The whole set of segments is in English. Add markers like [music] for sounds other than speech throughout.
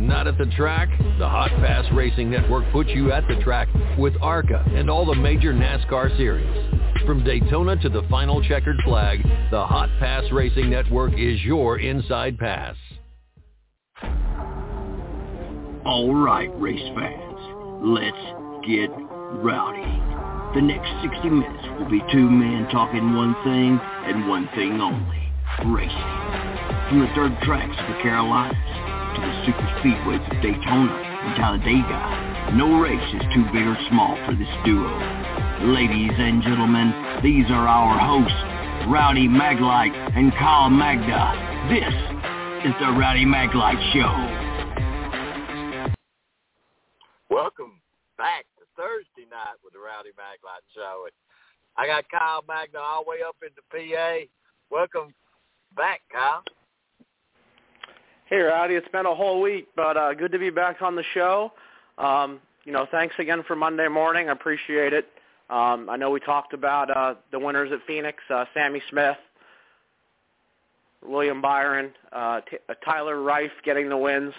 Not at the track? The Hot Pass Racing Network puts you at the track with ARCA and all the major NASCAR series. From Daytona to the final checkered flag, the Hot Pass Racing Network is your inside pass. All right, race fans, let's get rowdy. The next 60 minutes will be two men talking one thing and one thing only, racing. From the dirt tracks the Carolinas to the super speedways of Daytona and Talladega, no race is too big or small for this duo. Ladies and gentlemen, these are our hosts, Rowdy Maglite and Kyle Magda. This is the Rowdy Maglite Show. Welcome back to Thursday night with the Rowdy Maglite Show. I got Kyle Magna all the way up into PA. Welcome back, Kyle. Hey, Rowdy. It's been a whole week, but uh, good to be back on the show. Um, you know, thanks again for Monday morning. I appreciate it. Um, I know we talked about uh, the winners at Phoenix, uh, Sammy Smith, William Byron, uh, T- uh, Tyler Reif getting the wins.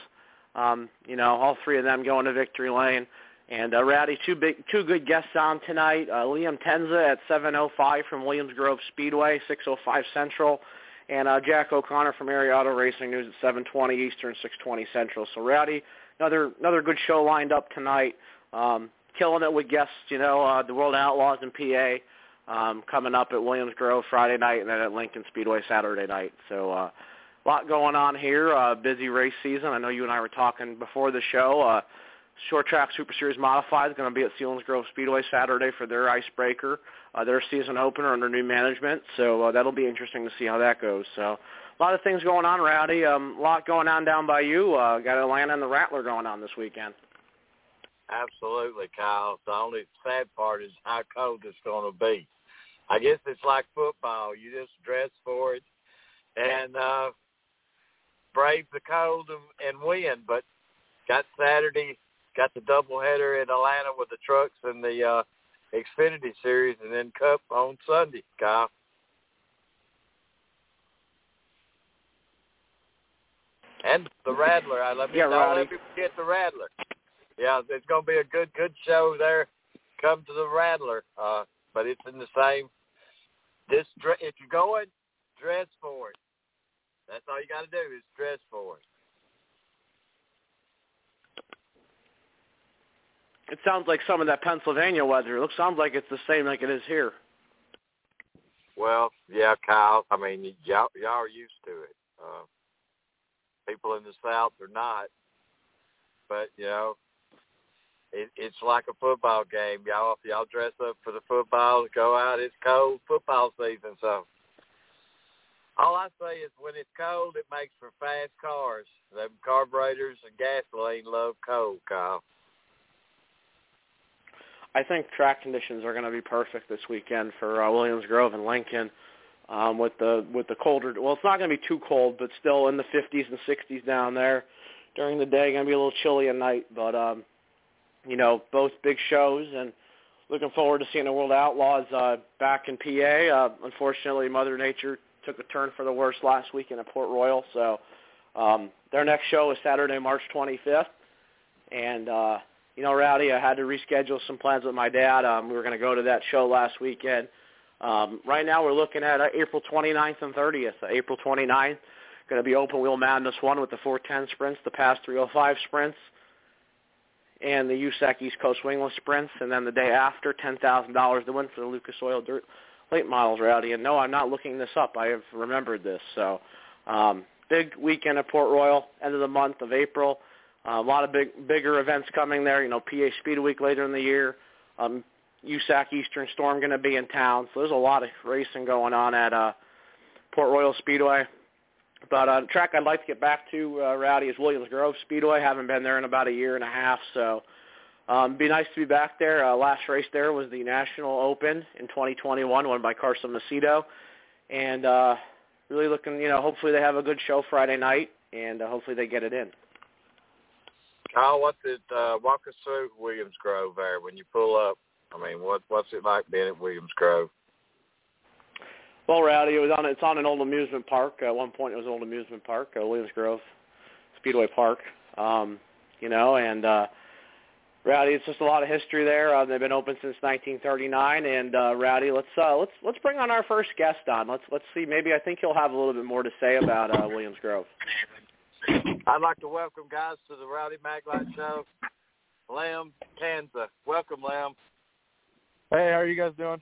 Um, you know, all three of them going to victory lane. And uh, Rowdy, two big, two good guests on tonight. Uh, Liam Tencza at 7:05 from Williams Grove Speedway, 6:05 Central, and uh, Jack O'Connor from Area Auto Racing News at 7:20 Eastern, 6:20 Central. So Rowdy, another another good show lined up tonight. Um, killing it with guests, you know, uh, the World Outlaws in PA um, coming up at Williams Grove Friday night, and then at Lincoln Speedway Saturday night. So. Uh, a lot going on here. Uh, busy race season. I know you and I were talking before the show. Uh, Short Track Super Series Modified is going to be at Selinsgrove Speedway Saturday for their icebreaker, uh, their season opener under new management. So uh, that'll be interesting to see how that goes. So a lot of things going on, Rowdy. Um, a lot going on down by you. Uh, got Atlanta and the Rattler going on this weekend. Absolutely, Kyle. The only sad part is how cold it's going to be. I guess it's like football. You just dress for it and uh, brave the cold and, and win. But got Saturday, got the doubleheader in Atlanta with the trucks and the uh, Xfinity Series, and then Cup on Sunday, Kyle. And the Rattler. I me Yeah, don't let me forget the Rattler. Yeah, it's going to be a good, good show there. Come to the Rattler, uh, but it's in the same. This if you're going, dress for it. That's all you got to do is dress for it. It sounds like some of that Pennsylvania weather. It looks sounds like it's the same like it is here. Well, yeah, Kyle. I mean, y'all y'all are used to it. Uh, people in the South are not, but you know, it, it's like a football game. Y'all y'all dress up for the football, go out. It's cold football season, so all I say is when it's cold, it makes for fast cars. Them carburetors and gasoline love cold, Kyle. I think track conditions are going to be perfect this weekend for uh, Williams Grove and Lincoln. Um, with the with the colder, well, it's not going to be too cold, but still in the 50s and 60s down there during the day. Going to be a little chilly at night, but um, you know, both big shows, and looking forward to seeing the World Outlaws uh, back in PA. Uh, unfortunately, Mother Nature took a turn for the worse last weekend at Port Royal, so um, their next show is Saturday, March 25th, and uh, you know, Rowdy, I had to reschedule some plans with my dad. Um, we were going to go to that show last weekend. Um, right now, we're looking at uh, April 29th and 30th. Uh, April 29th, going to be Open Wheel Madness 1 with the 410 sprints, the PASS 305 sprints, and the USAC East Coast Wingless sprints. And then the day after, $10,000 to win for the Lucas Oil Dirt Late Models, Rowdy. And no, I'm not looking this up. I have remembered this. So um, big weekend at Port Royal, end of the month of April. Uh, a lot of big, bigger events coming there. You know, PA Speed Week later in the year. Um, USAC Eastern Storm going to be in town, so there's a lot of racing going on at uh, Port Royal Speedway. But uh, the track I'd like to get back to, uh, Rowdy, is Williams Grove Speedway. Haven't been there in about a year and a half, so um, be nice to be back there. Uh, last race there was the National Open in 2021, won by Carson Macedo, and uh, really looking, you know, hopefully they have a good show Friday night, and uh, hopefully they get it in. Kyle, what did uh, walk us through Williams Grove there when you pull up? I mean, what what's it like being at Williams Grove? Well, Rowdy, it was on. It's on an old amusement park. At one point, it was an old amusement park, uh, Williams Grove Speedway Park. Um, you know, and uh, Rowdy, it's just a lot of history there. Uh, they've been open since 1939, and uh, Rowdy, let's uh, let's let's bring on our first guest on. Let's let's see. Maybe I think he'll have a little bit more to say about uh, Williams Grove. I'd like to welcome guys to the Rowdy Maglite Show. Lem Tencza, welcome, Lem. Hey, how are you guys doing?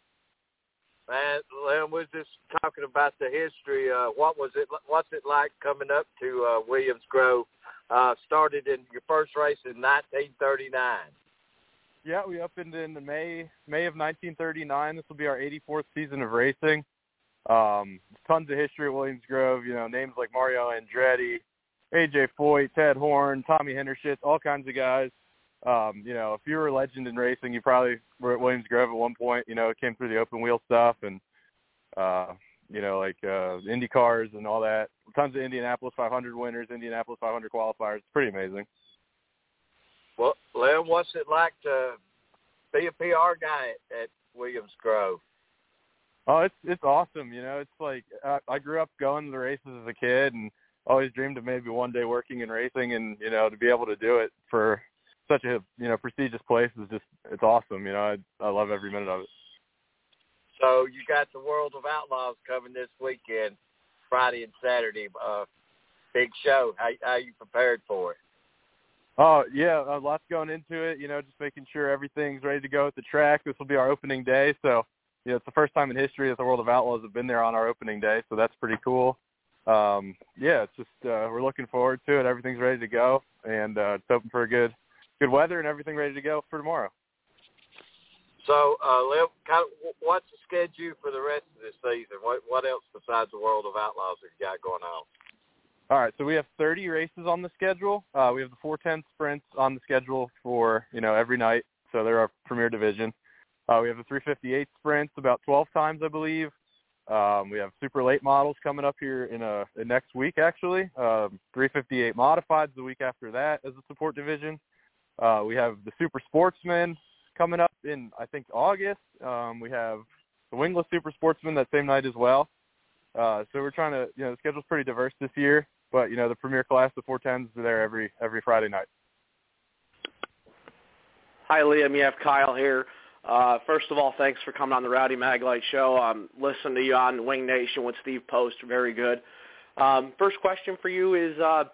Man, Lem, we're just talking about the history. Uh, what was it? What's it like coming up to uh, Williams Grove? Uh, started in your first race in 1939. Yeah, we opened in May May of 1939. This will be our 84th season of racing. Um, tons of history at Williams Grove. You know, names like Mario Andretti, AJ Foyt, Ted Horn, Tommy Hinnershitz, all kinds of guys. Um, you know, if you were a legend in racing, you probably were at Williams Grove at one point. You know, came through the open wheel stuff and uh, you know, like uh, Indy cars and all that. Tons of Indianapolis 500 winners, Indianapolis 500 qualifiers. It's pretty amazing. Well, Lem, what's it like to be a PR guy at, at Williams Grove? Oh, it's it's awesome. You know, it's like I, I grew up going to the races as a kid and always dreamed of maybe one day working in racing, and you know, to be able to do it for such a you know prestigious place is just it's awesome. You know, I I love every minute of it. So you got the World of Outlaws coming this weekend, Friday and Saturday. Uh, big show. How how you prepared for it? Oh yeah, a lot's going into it. You know, just making sure everything's ready to go at the track. This will be our opening day, so you know it's the first time in history that the World of Outlaws have been there on our opening day, so that's pretty cool. Um, yeah, it's just uh, we're looking forward to it. Everything's ready to go, and uh, it's open for a good good weather and everything ready to go for tomorrow. So, uh, Liv, kind of, what's the schedule for the rest of this season? What what else besides the World of Outlaws have you got going on? All right, so we have 30 races on the schedule. Uh, we have the 410 sprints on the schedule for you know every night, so they're our premier division. Uh, we have the 358 sprints about 12 times, I believe. Um, we have super late models coming up here in a in next week, actually. Um, 358 modifieds the week after that as a support division. Uh, we have the super sportsman coming up in I think August. Um, we have the wingless super sportsman that same night as well. Uh, so we're trying to, you know, the schedule's pretty diverse this year, but you know, the premier class, the 410s, are there every every Friday night. Hi, Liam. You have Kyle here. Uh, first of all, thanks for coming on the Rowdy Maglite Show. Um, listen to you on Wing Nation with Steve Post. Very good. Um, first question for you is uh,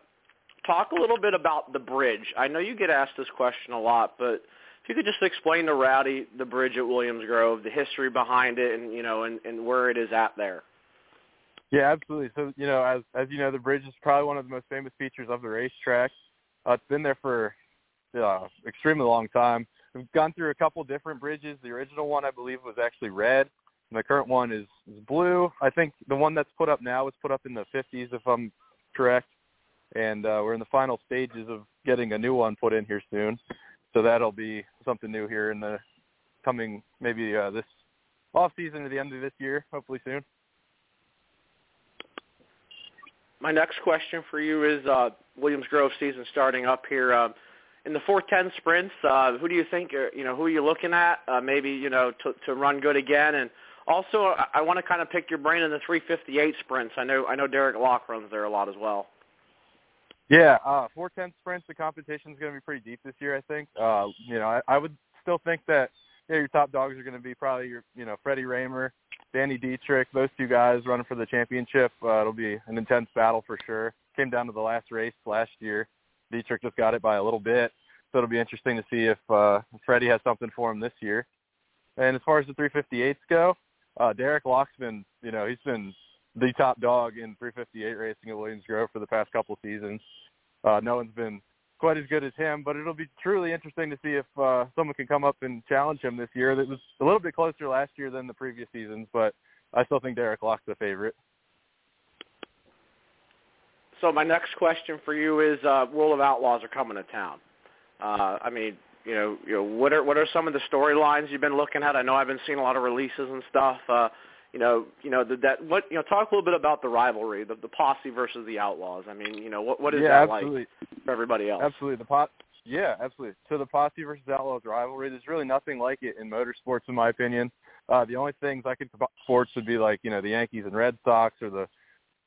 talk a little bit about the bridge. I know you get asked this question a lot, but if you could just explain to Rowdy the bridge at Williams Grove, the history behind it, and you know, and, and where it is at there. Yeah, absolutely. So you know, as as you know, the bridge is probably one of the most famous features of the racetrack. Uh, it's been there for uh, extremely long time. We've gone through a couple different bridges. The original one, I believe, was actually red. And the current one is, is blue. I think the one that's put up now was put up in the 50s, if I'm correct. And uh, we're in the final stages of getting a new one put in here soon. So that'll be something new here in the coming maybe uh, this off season or the end of this year, hopefully soon. My next question for you is uh, Williams Grove season starting up here. Uh, in the 410 sprints, uh, who do you think, are, you know, who are you looking at uh, maybe, you know, to, to run good again? And also, I, I want to kind of pick your brain in the 358 sprints. I know I know Derek Locke runs there a lot as well. Yeah, uh, 410 sprints, the competition is going to be pretty deep this year, I think. Uh, you know, I, I would still think that yeah, your top dogs are going to be probably your, you know, Freddie Rahmer, Danny Dietrich, those two guys running for the championship. Uh, it'll be an intense battle for sure. Came down to the last race last year. Dietrich just got it by a little bit, so it'll be interesting to see if uh, Freddie has something for him this year. And as far as the 358s go, uh, Derek Locke's been, you know, he's been the top dog in 358 racing at Williams Grove for the past couple seasons. Uh, no one's been quite as good as him, but it'll be truly interesting to see if uh, someone can come up and challenge him this year. That was a little bit closer last year than the previous seasons, but I still think Derek Locke's the favorite. So my next question for you is: uh, World of Outlaws are coming to town. Uh, I mean, you know, you know, what are what are some of the storylines you've been looking at? I know I've been seeing a lot of releases and stuff. Uh, you know, you know the, that what you know. Talk a little bit about the rivalry, the, the posse versus the Outlaws. I mean, you know, what what is yeah, that absolutely. like for everybody else? Absolutely, the pot. Yeah, absolutely. So the posse versus Outlaws rivalry, there's really nothing like it in motorsports, in my opinion. Uh, the only things I could sports would be like you know the Yankees and Red Sox, or the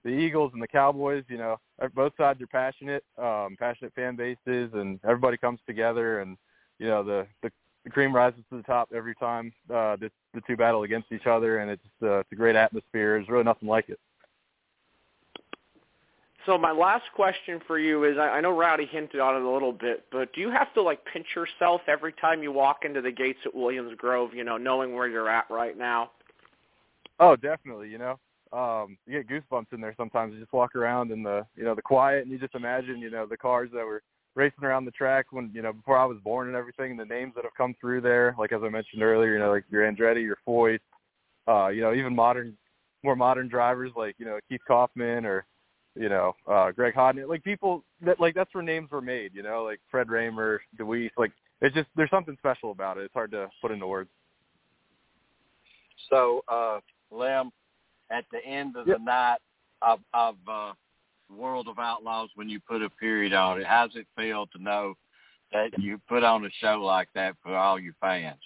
the Eagles and the Cowboys, you know, both sides are passionate, um, passionate fan bases, and everybody comes together, and you know, the the, the cream rises to the top every time uh, the the two battle against each other, and it's uh, it's a great atmosphere. There's really nothing like it. So my last question for you is, I, I know Rowdy hinted on it a little bit, but do you have to like pinch yourself every time you walk into the gates at Williams Grove? You know, knowing where you're at right now. Oh, definitely. You know, um, you get goosebumps in there sometimes. You just walk around in the you know the quiet, and you just imagine you know the cars that were racing around the track when you know before I was born and everything, and the names that have come through there. Like as I mentioned earlier, you know, like your Andretti, your Foyt, uh, you know, even modern, more modern drivers like you know Keith Kauffman or you know uh, Greg Hodnett. Like people that like that's where names were made. You know, like Fred Rahmer, Dewease. Like it's just there's something special about it. It's hard to put into words. So, uh, Lem, at the end of yep. the night of of uh, World of Outlaws, when you put a period on it, how's it feel to know that you put on a show like that for all your fans?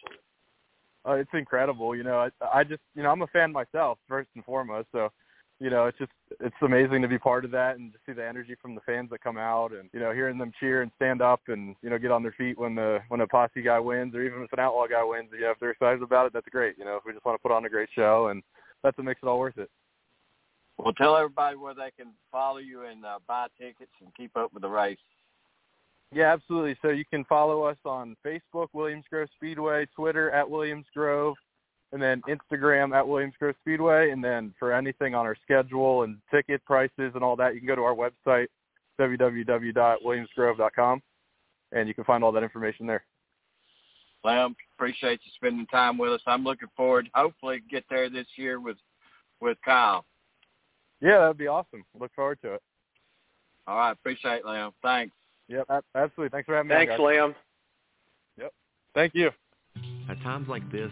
Uh, it's incredible. You know, I, I just, you know, I'm a fan myself first and foremost. So, you know, it's just, it's amazing to be part of that and to see the energy from the fans that come out and, you know, hearing them cheer and stand up and, you know, get on their feet when the, when a posse guy wins or even if an outlaw guy wins, you know, if they're excited about it, that's great. You know, if we just want to put on a great show and that's what makes it all worth it. Well, tell everybody where they can follow you and uh, buy tickets and keep up with the race. Yeah, absolutely. So you can follow us on Facebook, Williams Grove Speedway, Twitter at Williams Grove, and then Instagram at Williams Grove Speedway. And then for anything on our schedule and ticket prices and all that, you can go to our website, www.williamsgrove.com, and you can find all that information there. Well, appreciate you spending time with us. I'm looking forward, hopefully, get there this year with with Kyle. Yeah, that'd be awesome. Look forward to it. All right, appreciate it, Liam. Thanks. Yep, absolutely. Thanks for having me. Thanks, Liam. Yep. Thank you. At times like this,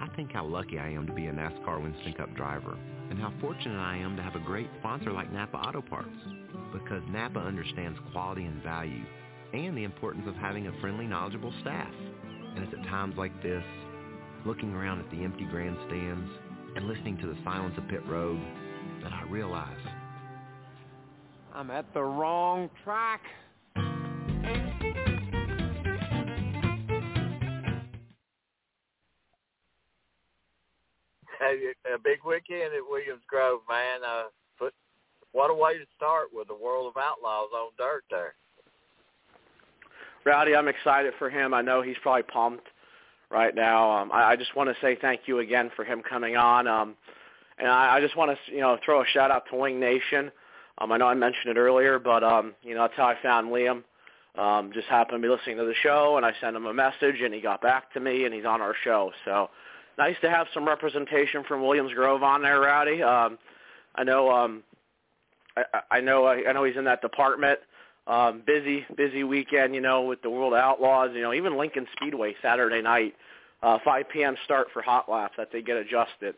I think how lucky I am to be a NASCAR Winston Cup driver and how fortunate I am to have a great sponsor like Napa Auto Parts because Napa understands quality and value and the importance of having a friendly, knowledgeable staff. And it's at times like this, looking around at the empty grandstands and listening to the silence of pit road, that I realize I'm at the wrong track. a big weekend at Williams Grove, man. Uh, what a way to start with the World of Outlaws on dirt there. Rowdy, I'm excited for him. I know he's probably pumped right now. Um, I, I just want to say thank you again for him coming on. Um, and I, I just want to, you know, throw a shout out to Wing Nation. Um, I know I mentioned it earlier, but um, you know, that's how I found Liam. Um, just happened to be listening to the show, and I sent him a message, and he got back to me, and he's on our show. So nice to have some representation from Williams Grove on there, Rowdy. Um, I know, um, I, I know, I, I know he's in that department. Um, busy, busy weekend, you know, with the World Outlaws. You know, even Lincoln Speedway Saturday night, uh, 5 p.m. start for hot laps that they get adjusted.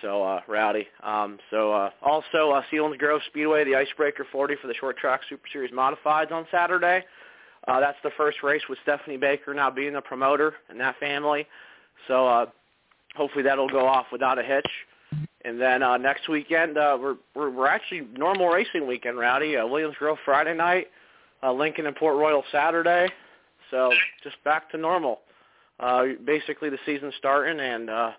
So uh, rowdy. Um, so uh, also uh, Selinsgrove Grove Speedway, the Icebreaker 40 for the short track Super Series Modifieds on Saturday. Uh, that's the first race with Stephanie Baker now being the promoter in that family. So uh, hopefully that'll go off without a hitch. And then uh, next weekend uh, we're, we're we're actually normal racing weekend, Rowdy. Uh, Williams Grove Friday night, uh, Lincoln and Port Royal Saturday. So just back to normal. Uh, basically the season starting, and uh,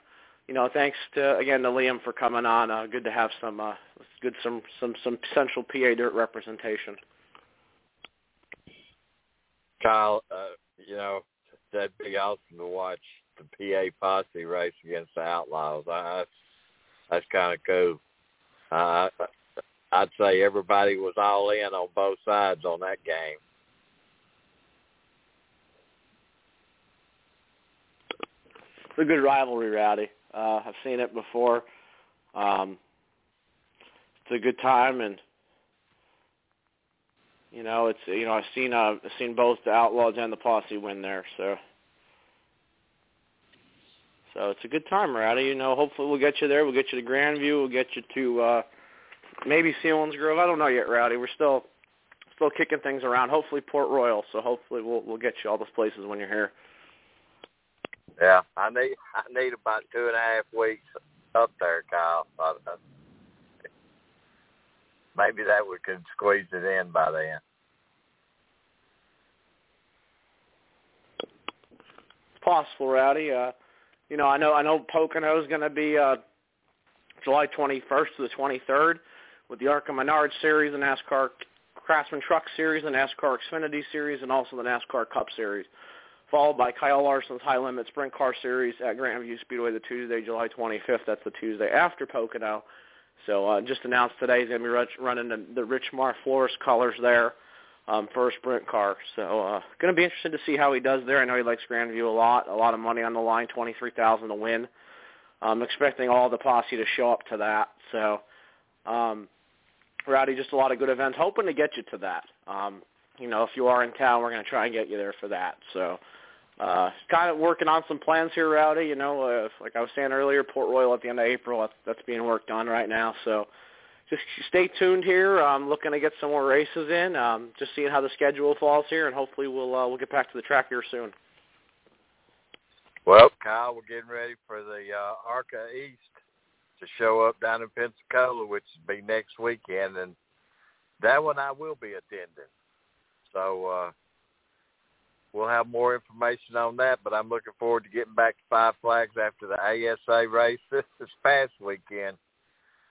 you know, thanks to again to Liam for coming on. Uh, good to have some uh, good some some some central PA dirt representation. Kyle, uh, you know, that'd be awesome to watch the PA posse race against the Outlaws. I, that's kind of cool. Uh, I'd say everybody was all in on both sides on that game. It's a good rivalry, Rowdy. Uh, I've seen it before. Um, it's a good time, and you know, it's you know I've seen uh, I've seen both the Outlaws and the Posse win there, so so it's a good time, Rowdy. You know, hopefully we'll get you there. We'll get you to Grandview. We'll get you to uh, maybe Selinsgrove. I don't know yet, Rowdy. We're still still kicking things around. Hopefully Port Royal. So hopefully we'll we'll get you all those places when you're here. Yeah, I need [laughs] I need about two and a half weeks up there, Kyle. maybe that we could squeeze it in by then. Possible, Rowdy. Uh, you know, I know I know Pocono is going to be uh, July 21st to the 23rd with the ARCA Menard Series, the NASCAR Craftsman Truck Series, the NASCAR Xfinity Series, and also the NASCAR Cup Series, followed by Kyle Larson's High Limit Sprint Car Series at Grandview Speedway the Tuesday, July 25th. That's the Tuesday after Pocono. So uh, just announced today he's going to be running the, the Rich Mar Flores colors there um, for a sprint car. So uh, going to be interested to see how he does there. I know he likes Grandview a lot. A lot of money on the line, twenty three thousand to win. I'm expecting all the posse to show up to that. So, um, Rowdy, just a lot of good events. Hoping to get you to that. Um, you know, if you are in town, we're going to try and get you there for that. So, uh, kind of working on some plans here, Rowdy. You know, uh, like I was saying earlier, Port Royal at the end of April. That's, that's being worked on right now. So, just stay tuned here. I'm looking to get some more races in. Um, just seeing how the schedule falls here, and hopefully we'll uh, we'll get back to the track here soon. Well, Kyle, we're getting ready for the uh, ARCA East to show up down in Pensacola, which will be next weekend, and that one I will be attending. So uh, we'll have more information on that, but I'm looking forward to getting back to Five Flags after the ASA race this, [laughs] this past weekend.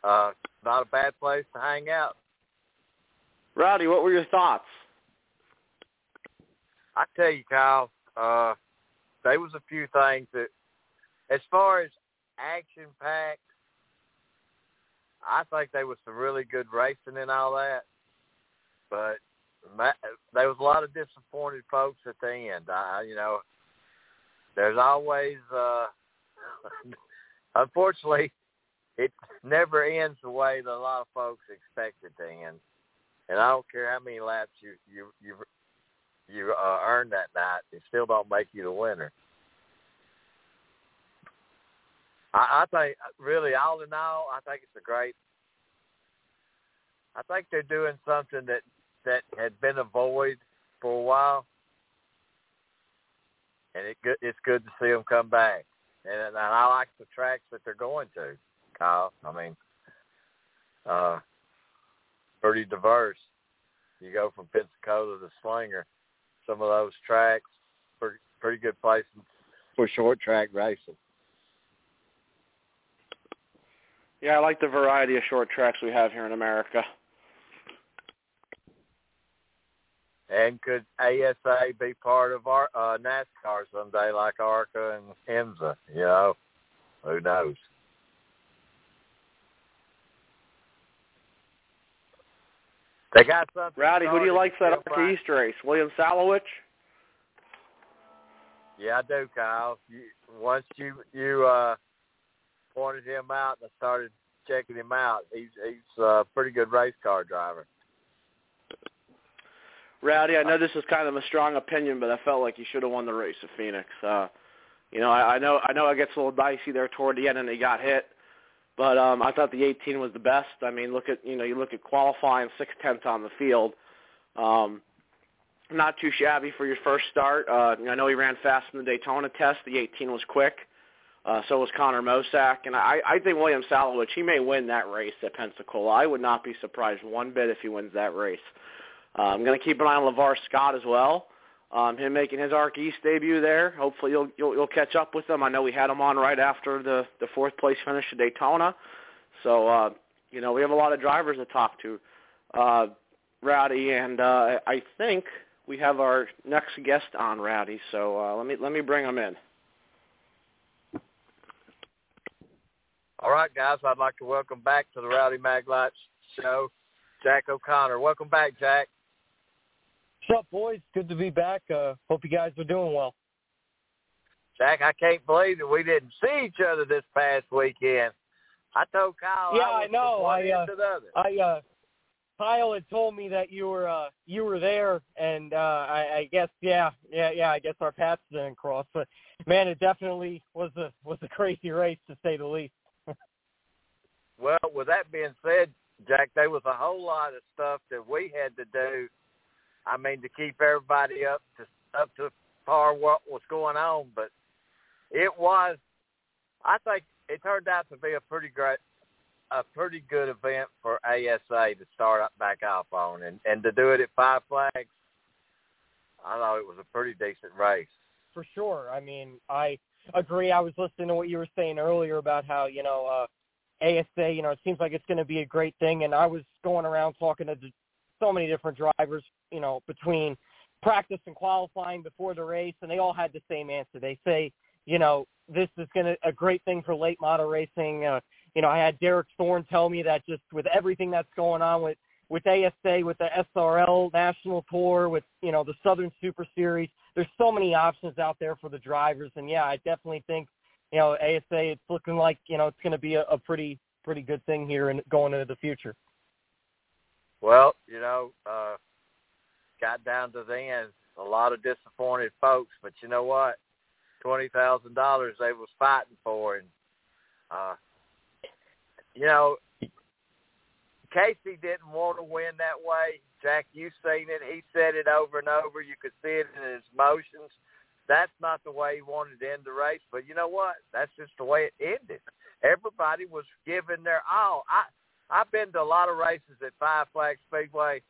Uh, not a bad place to hang out. Rowdy, what were your thoughts? I tell you, Kyle, uh, there was a few things that, as far as action packed, I think there was some really good racing and all that, but there was a lot of disappointed folks at the end. I, you know, there's always, uh, [laughs] unfortunately, it never ends the way that a lot of folks expect it to end. And I don't care how many laps you you you you uh, earn that night, it still don't make you the winner. I, I think really, all in all, I think it's a great. I think they're doing something that that had been a void for a while, and it it's good to see them come back. And, and I like the tracks that they're going to. Kyle. I mean, uh, pretty diverse. You go from Pensacola to Slinger. Some of those tracks, pretty, pretty good place for short track racing. Yeah, I like the variety of short tracks we have here in America. And could ASA be part of our uh, NASCAR someday, like ARCA and IMSA? You know, who knows? They got something. Rowdy, who do you like for that ARCA East race? William Sawalich? Yeah, I do, Kyle. You, once you you uh, pointed him out and I started checking him out, he's he's a pretty good race car driver. Rowdy, I know this is kind of a strong opinion, but I felt like he should have won the race at Phoenix. Uh, you know, I, I know I know it gets a little dicey there toward the end, and he got hit. But um, I thought the 18 was the best. I mean, look at you know you look at qualifying six tenths on the field. Um, not too shabby for your first start. Uh, I know he ran fast in the Daytona test. The 18 was quick. Uh, so was Connor Mosack, and I, I think William Sawalich he may win that race at Pensacola. I would not be surprised one bit if he wins that race. Uh, I'm going to keep an eye on Lavar Scott as well um, him making his ARC East debut there. Hopefully you'll, you'll you'll catch up with him. I know we had him on right after the the fourth place finish at Daytona, so uh, you know we have a lot of drivers to talk to, uh, Rowdy, and uh, I think we have our next guest on, Rowdy. So uh, let me let me bring him in. All right, guys, I'd like to welcome back to the Rowdy Maglite show, Jack O'Connor. Welcome back, Jack. What's up, boys? Good to be back. Uh, hope you guys are doing well. Jack, I can't believe that we didn't see each other this past weekend. I told Kyle. Yeah, I, I know. I uh, I uh, Kyle had told me that you were uh, you were there, and uh, I, I guess yeah, yeah, yeah. I guess our paths didn't cross, but man, it definitely was a was a crazy race to say the least. Well, with that being said, Jack, there was a whole lot of stuff that we had to do I mean, to keep everybody up to up to par what was going on. But it was, I think, it turned out to be a pretty great, a pretty good event for ASA to start up back off on, and and to do it at Five Flags, I thought it was a pretty decent race. For sure. I mean, I agree. I was listening to what you were saying earlier about how you know uh, ASA. You know, it seems like it's going to be a great thing, and I was going around talking to so many different drivers. You know, between practice and qualifying before the race, and they all had the same answer. They say, you know, this is going to a great thing for late model racing. Uh, you know, I had Derek Thorn tell me that just with everything that's going on with with ASA, with the SRL National Tour, with you know the Southern Super Series, there's so many options out there for the drivers. And yeah, I definitely think you know ASA. It's looking like you know it's going to be a, a pretty pretty good thing here and going into the future. Well, you know, uh, got down to the end. A lot of disappointed folks, but you know what? Twenty thousand dollars they was fighting for, and uh, you know, Casey didn't want to win that way. Jack, you've seen it. He said it over and over. You could see it in his motions. That's not the way he wanted to end the race. But you know what? That's just the way it ended. Everybody was giving their all. I I've been to a lot of races at Five Flag Speedway,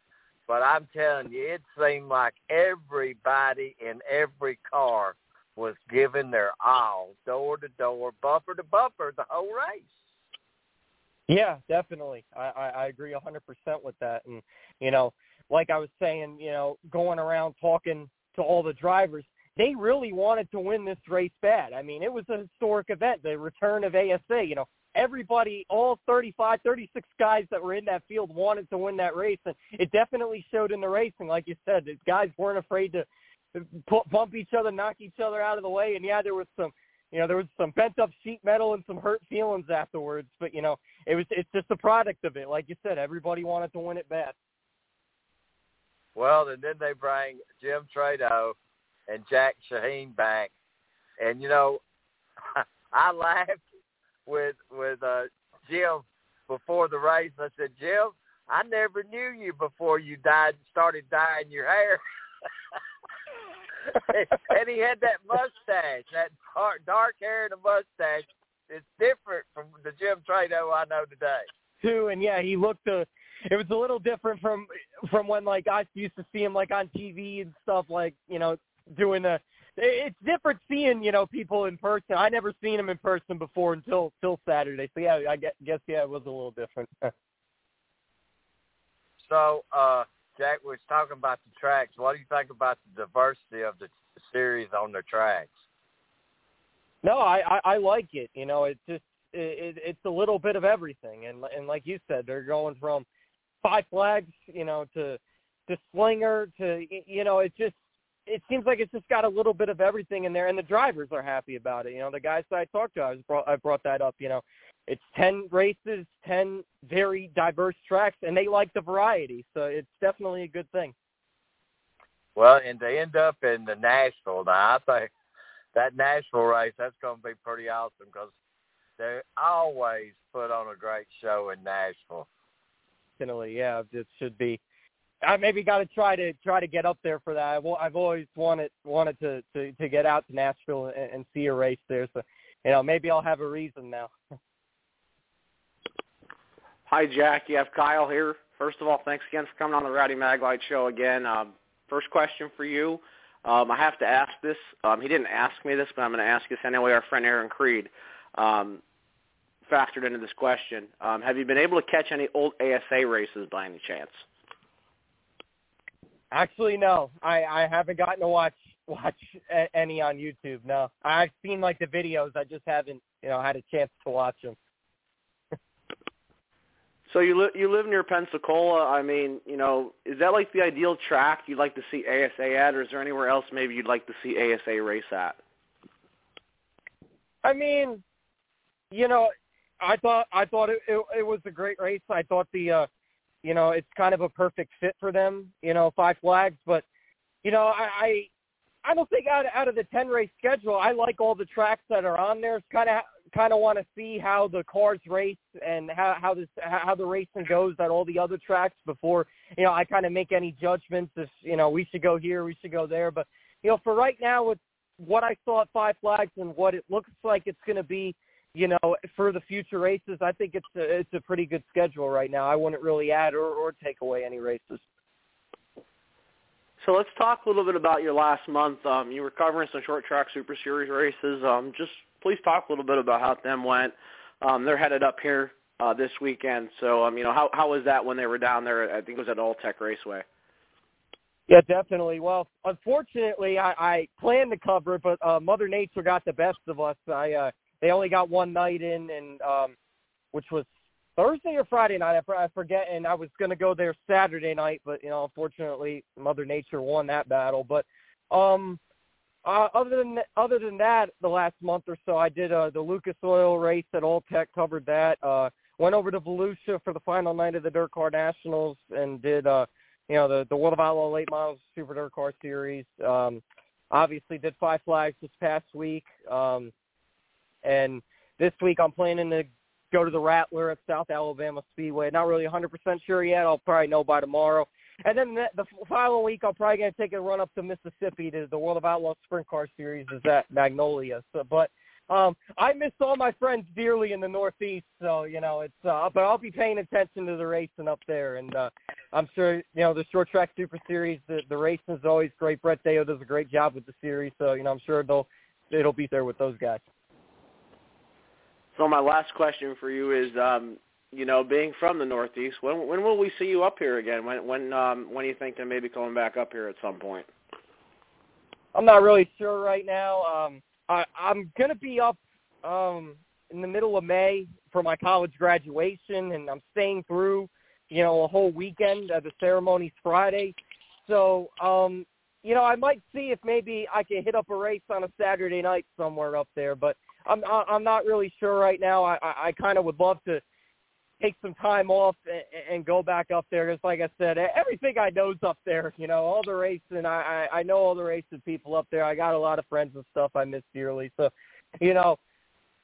but I'm telling you, it seemed like everybody in every car was giving their all, door to door, bumper to bumper, the whole race. Yeah, definitely. I, I, I agree a 100% with that. And, you know, like I was saying, you know, going around talking to all the drivers, they really wanted to win this race bad. I mean, it was a historic event, the return of ASA. You know, everybody, all 35, 36 guys that were in that field wanted to win that race. And it definitely showed in the racing. Like you said, the guys weren't afraid to bump each other, knock each other out of the way. And, yeah, there was some you know, there was some bent up sheet metal and some hurt feelings afterwards, but you know, it was it's just a product of it. Like you said, everybody wanted to win it bad. Well, and then they bring Jim Trado and Jack Shaheen back, and you know, [laughs] I laughed with with uh, Jim before the race. I said, Jim, I never knew you before you died started dyeing your hair. [laughs] and he had that mustache, that dark, dark hair and a mustache. It's different from the Jim Trado I know today. Too, and yeah, he looked. Uh, it was a little different from from when like I used to see him like on TV and stuff, like you know, doing the. It's different seeing you know people in person. I never seen him in person before until till Saturday. So yeah, I guess, yeah, it was a little different. [laughs] so uh Jack was talking about the tracks. What do you think about the diversity of the series on the tracks? No, I, I I like it. You know, it's just it, it's a little bit of everything, and and like you said, they're going from five flags, you know, to to slinger to you know, it just it seems like it's just got a little bit of everything in there, and the drivers are happy about it. You know, the guys that I talked to, I was brought I brought that up. You know, it's 10 races, 10 very diverse tracks, and they like the variety. So it's definitely a good thing. Well, and to end up in the Nashville, now I think that Nashville race, that's going to be pretty awesome because they always put on a great show in Nashville. Definitely, yeah, it should be. I maybe got to try to try to get up there for that. I've, I've always wanted wanted to, to to get out to Nashville and, and see a race there. So, you know, maybe I'll have a reason now. [laughs] Hi, Jack. You have Kyle here. First of all, thanks again for coming on the Rowdy Maglite show again. Um, first question for you. Um, I have to ask this. Um, he didn't ask me this, but I'm going to ask this anyway. Our friend Aaron Creed um, factored into this question. Um, have you been able to catch any old ASA races by any chance? Actually, no. I, I haven't gotten to watch [laughs] watch any on YouTube. No, I've seen like the videos. I just haven't, you know, had a chance to watch them. So you li- you live near Pensacola. I mean, you know, is that like the ideal track you'd like to see ASA at, or is there anywhere else maybe you'd like to see ASA race at? I mean, you know, I thought I thought it, it, it was a great race. I thought the, uh, you know, it's kind of a perfect fit for them. You know, Five Flags, but you know, I I, I don't think out out of the ten race schedule, I like all the tracks that are on there. Kind of kind of want to see how the cars race and how how this how the racing goes at all the other tracks before you know I kind of make any judgments if you know we should go here we should go there but you know for right now with what I saw at Five Flags and what it looks like it's going to be you know, for the future races, I think it's a, it's a pretty good schedule right now. I wouldn't really add or, or take away any races. So let's talk a little bit about your last month. Um, you were covering some short track Super Series races. Um, just please talk a little bit about how them went. Um, they're headed up here uh, this weekend. So, um, you know, how how was that when they were down there? I think it was at All-Tech Raceway. Yeah, definitely. Well, unfortunately, I, I planned to cover it, but uh, Mother Nature got the best of us. I uh, they only got one night in, and um, which was Thursday or Friday night. I, I forget, and I was going to go there Saturday night, but you know, unfortunately, Mother Nature won that battle. But um, uh, other than other than that, the last month or so, I did uh, the Lucas Oil race at All-Tech, covered that. Uh, went over to Volusia for the final night of the DIRTcar Nationals, and did uh, you know the the World of Outlaw Late Models Super DIRTcar Series. Um, obviously, did Five Flags this past week. Um, and this week I'm planning to go to the Rattler at South Alabama Speedway. Not really 100% sure yet. I'll probably know by tomorrow. And then the, the following week, I'm probably going to take a run up to Mississippi to the World of Outlaws Sprint Car Series is at Magnolia. So, but um, I miss all my friends dearly in the Northeast, so you know it's. Uh, but I'll be paying attention to the racing up there, and uh, I'm sure you know the short track Super Series. The the racing is always great. Brett Deyo does a great job with the series, so you know I'm sure they'll it'll be there with those guys. So my last question for you is, um, you know, being from the Northeast, when when will we see you up here again? When when um, when do you think to maybe coming back up here at some point? I'm not really sure right now. Um, I, I'm gonna be up um, in the middle of May for my college graduation, and I'm staying through, you know, a whole weekend. Uh, the ceremony's Friday, so um, you know, I might see if maybe I can hit up a race on a Saturday night somewhere up there, but I'm I'm not really sure right now. I I, I kind of would love to take some time off and, and go back up there because, like I said, everything I know's up there. You know, all the racing. I, I I know all the racing people up there. I got a lot of friends and stuff I miss dearly. So, you know,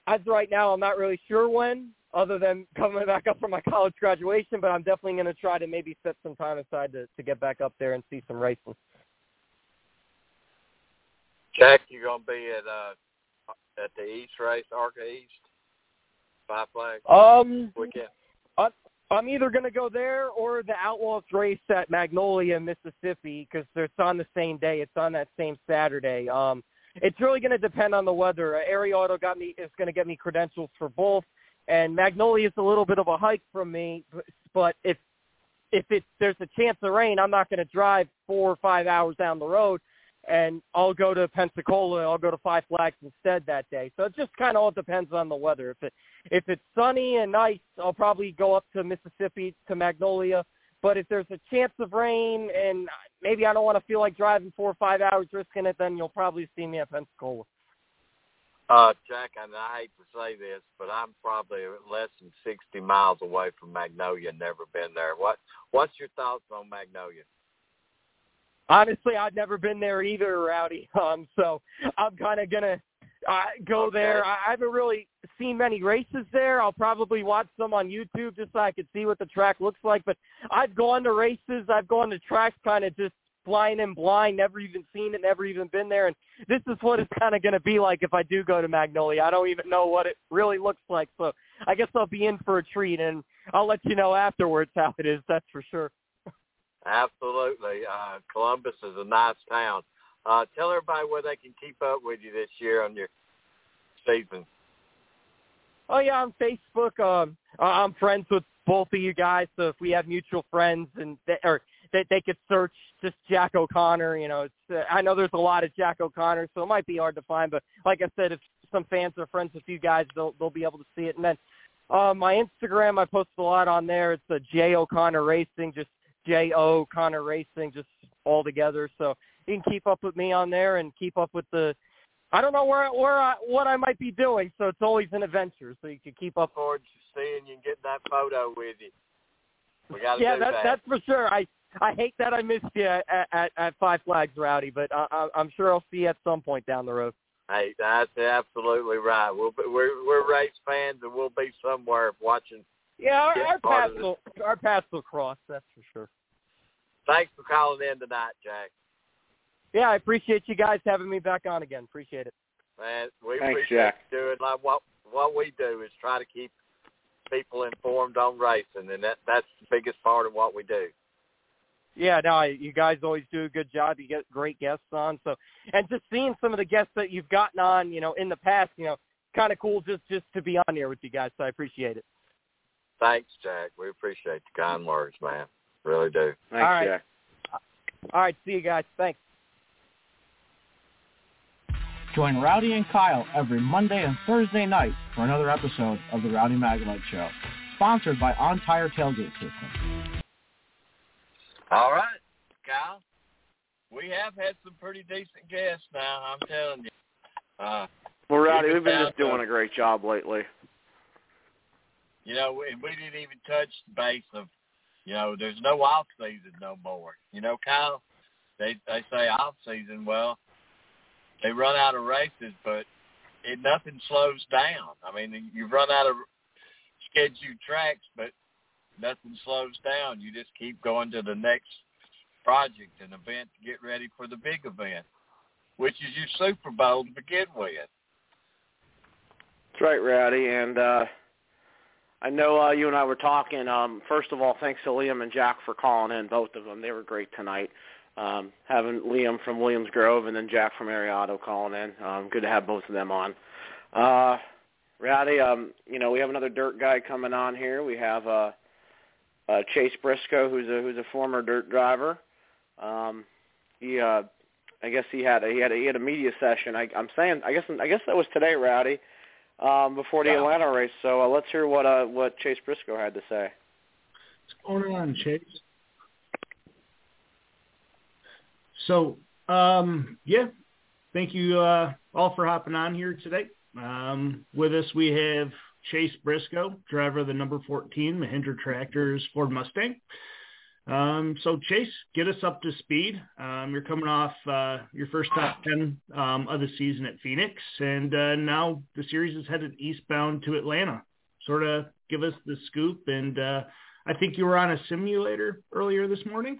as right now, I'm not really sure when, other than coming back up for my college graduation. But I'm definitely going to try to maybe set some time aside to to get back up there and see some racing. Jack, you're gonna be at uh at the East race, ARCA East, Five Flags? Um, weekend. I, I'm either going to go there or the Outlaws race at Magnolia, Mississippi, because it's on the same day. It's on that same Saturday. Um, it's really going to depend on the weather. Uh, Area Auto got me is going to get me credentials for both, and Magnolia is a little bit of a hike from me. But if if it there's a chance of rain, I'm not going to drive four or five hours down the road and I'll go to Pensacola. I'll go to Five Flags instead that day. So it just kind of all depends on the weather. If it if it's sunny and nice, I'll probably go up to Mississippi to Magnolia. But if there's a chance of rain and maybe I don't want to feel like driving four or five hours risking it, then you'll probably see me at Pensacola. Uh, Jack, and I hate to say this, but I'm probably less than 60 miles away from Magnolia. Never been there. What What's your thoughts on Magnolia? Honestly, I've never been there either, Rowdy. [laughs] Um, so I'm kind of gonna uh, go there. I, I haven't really seen many races there. I'll probably watch some on YouTube just so I can see what the track looks like. But I've gone to races. I've gone to tracks, kind of just flying in blind, never even seen it, never even been there. And this is what it's kind of going to be like if I do go to Magnolia. I don't even know what it really looks like. So I guess I'll be in for a treat, and I'll let you know afterwards how it is. That's for sure. Absolutely. Uh, Columbus is a nice town. Uh, tell everybody where they can keep up with you this year on your season. Oh yeah, on Facebook. Um, I'm friends with both of you guys, so if we have mutual friends and they, or they, they could search just Jack O'Connor. You know, it's, uh, I know there's a lot of Jack O'Connor, so it might be hard to find. But like I said, if some fans are friends with you guys, they'll they'll be able to see it. And then uh, my Instagram, I post a lot on there. It's a J O'Connor Racing, just J O Connor Racing, just all together. So you can keep up with me on there and keep up with the. I don't know where where I, what I might be doing, so it's always an adventure. So you can keep up. To seeing you and getting that photo with you. We got to yeah, do that, that. that's for sure. I I hate that I missed you at at, at Five Flags, Rowdy, but I, I'm sure I'll see you at some point down the road. Hey, that's absolutely right. We'll be, we're we're race fans, and we'll be somewhere watching. Yeah, our, our paths will our paths will cross. That's for sure. Thanks for calling in tonight, Jack. Yeah, I appreciate you guys having me back on again. Appreciate it. Man, we Thanks, appreciate Jack. you doing like what what we do is try to keep people informed on racing, and that that's the biggest part of what we do. Yeah, no, you guys always do a good job. You get great guests on. So, and just seeing some of the guests that you've gotten on, you know, in the past, you know, kind of cool just just to be on here with you guys. So I appreciate it. Thanks, Jack. We appreciate the kind words, man. Really do. Thanks, All right. Jack. All right, see you guys. Thanks. Join Rowdy and Kyle every Monday and Thursday night for another episode of the Rowdy Maglite Show, sponsored by On Tire Tailgate System. All right, Kyle. We have had some pretty decent guests now. I'm telling you. Uh, Well, Rowdy, We've we've been been just doing to- a great job lately. you know, we, we didn't even touch the base of, you know, there's no off season no more. You know, Kyle, they they say off season. Well, they run out of races, but it nothing slows down. I mean, you run out of scheduled tracks, but nothing slows down. You just keep going to the next project and event to get ready for the big event, which is your Super Bowl to begin with. That's right, Rowdy. And uh, I know uh, you and I were talking. Um, first of all, thanks to Liam and Jack for calling in, both of them. They were great tonight. Um, having Liam from Williams Grove and then Jack from Area Auto calling in. Um, good to have both of them on. Uh, Rowdy, um, you know, we have another dirt guy coming on here. We have uh, uh, Chase Briscoe, who's a who's a former dirt driver. Um, he, uh, I guess he had a, he had a, he had a media session. I, I'm saying, I guess I guess that was today, Rowdy um, before the Yeah. Atlanta race. So uh, let's hear what uh, what Chase Briscoe had to say. What's going on, Chase? So, um, yeah, thank you uh, all for hopping on here today. Um, with us, we have Chase Briscoe, driver of the number 14 Mahindra Tractors Ford Mustang. Um, so, Chase, get us up to speed. Um, you're coming off uh, your first top 10 um, of the season at Phoenix, and uh, now the series is headed eastbound to Atlanta. Sort of give us the scoop, and uh, I think you were on a simulator earlier this morning.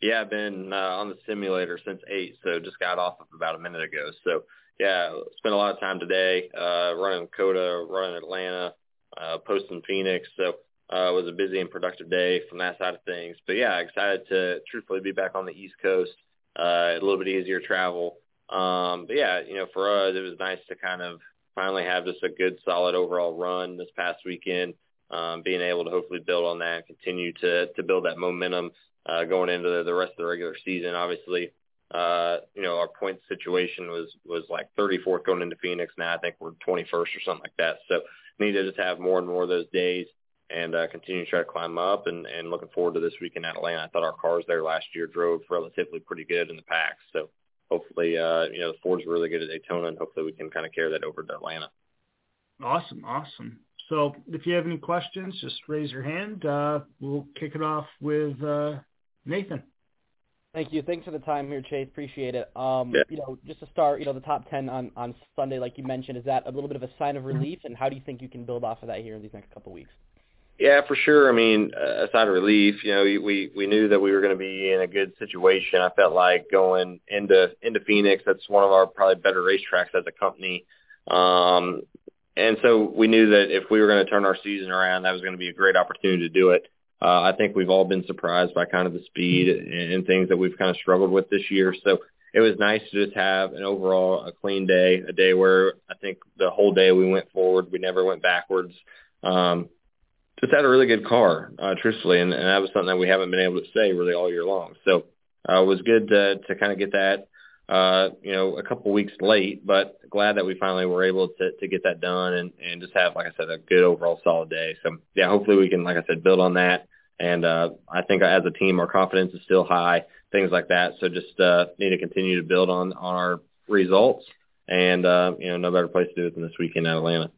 Yeah, I've been uh, on the simulator since eight, so just got off about a minute ago. So yeah, spent a lot of time today uh, running COTA, running Atlanta, uh, posting Phoenix. So uh, it was a busy and productive day from that side of things. But yeah, excited to truthfully be back on the East Coast. Uh, a little bit easier travel. Um, but yeah, you know, for us, it was nice to kind of finally have just a good, solid overall run this past weekend. Um, being able to hopefully build on that, continue to to build that momentum uh, going into the, the rest of the regular season. Obviously, uh, you know, our point situation was was like 34th going into Phoenix. Now I think we're 21st or something like that. So need to just have more and more of those days and uh, continue to try to climb up. And, and looking forward to this week in Atlanta. I thought our cars there last year drove relatively pretty good in the packs. So hopefully, uh, you know, the Fords were really good at Daytona, and hopefully we can kind of carry that over to Atlanta. Awesome, awesome. So if you have any questions, just raise your hand. Uh, we'll kick it off with uh, Nathan. Thank you. Thanks for the time here, Chase. Appreciate it. Um, Yeah. You know, just to start, you know, the top 10 on, on Sunday, like you mentioned, is that a little bit of a sign of relief? And how do you think you can build off of that here in these next couple of weeks? Yeah, for sure. I mean, uh, aside of relief, you know, we we knew that we were going to be in a good situation. I felt like going into into Phoenix, that's one of our probably better racetracks as a company. Um, and so we knew that if we were going to turn our season around, that was going to be a great opportunity to do it. Uh, I think we've all been surprised by kind of the speed and, and things that we've kind of struggled with this year. So it was nice to just have an overall a clean day, a day where I think the whole day we went forward, we never went backwards. Um, just had a really good car, uh, truthfully, and, and that was something that we haven't been able to say really all year long. So uh, it was good to to kind of get that, uh, you know, a couple weeks late, but glad that we finally were able to to get that done and and just have, like I said, a good overall solid day. So yeah, hopefully we can, like I said, build on that. And uh, I think as a team, our confidence is still high, things like that. So just uh, need to continue to build on on our results, and uh, you know, no better place to do it than this weekend at Atlanta.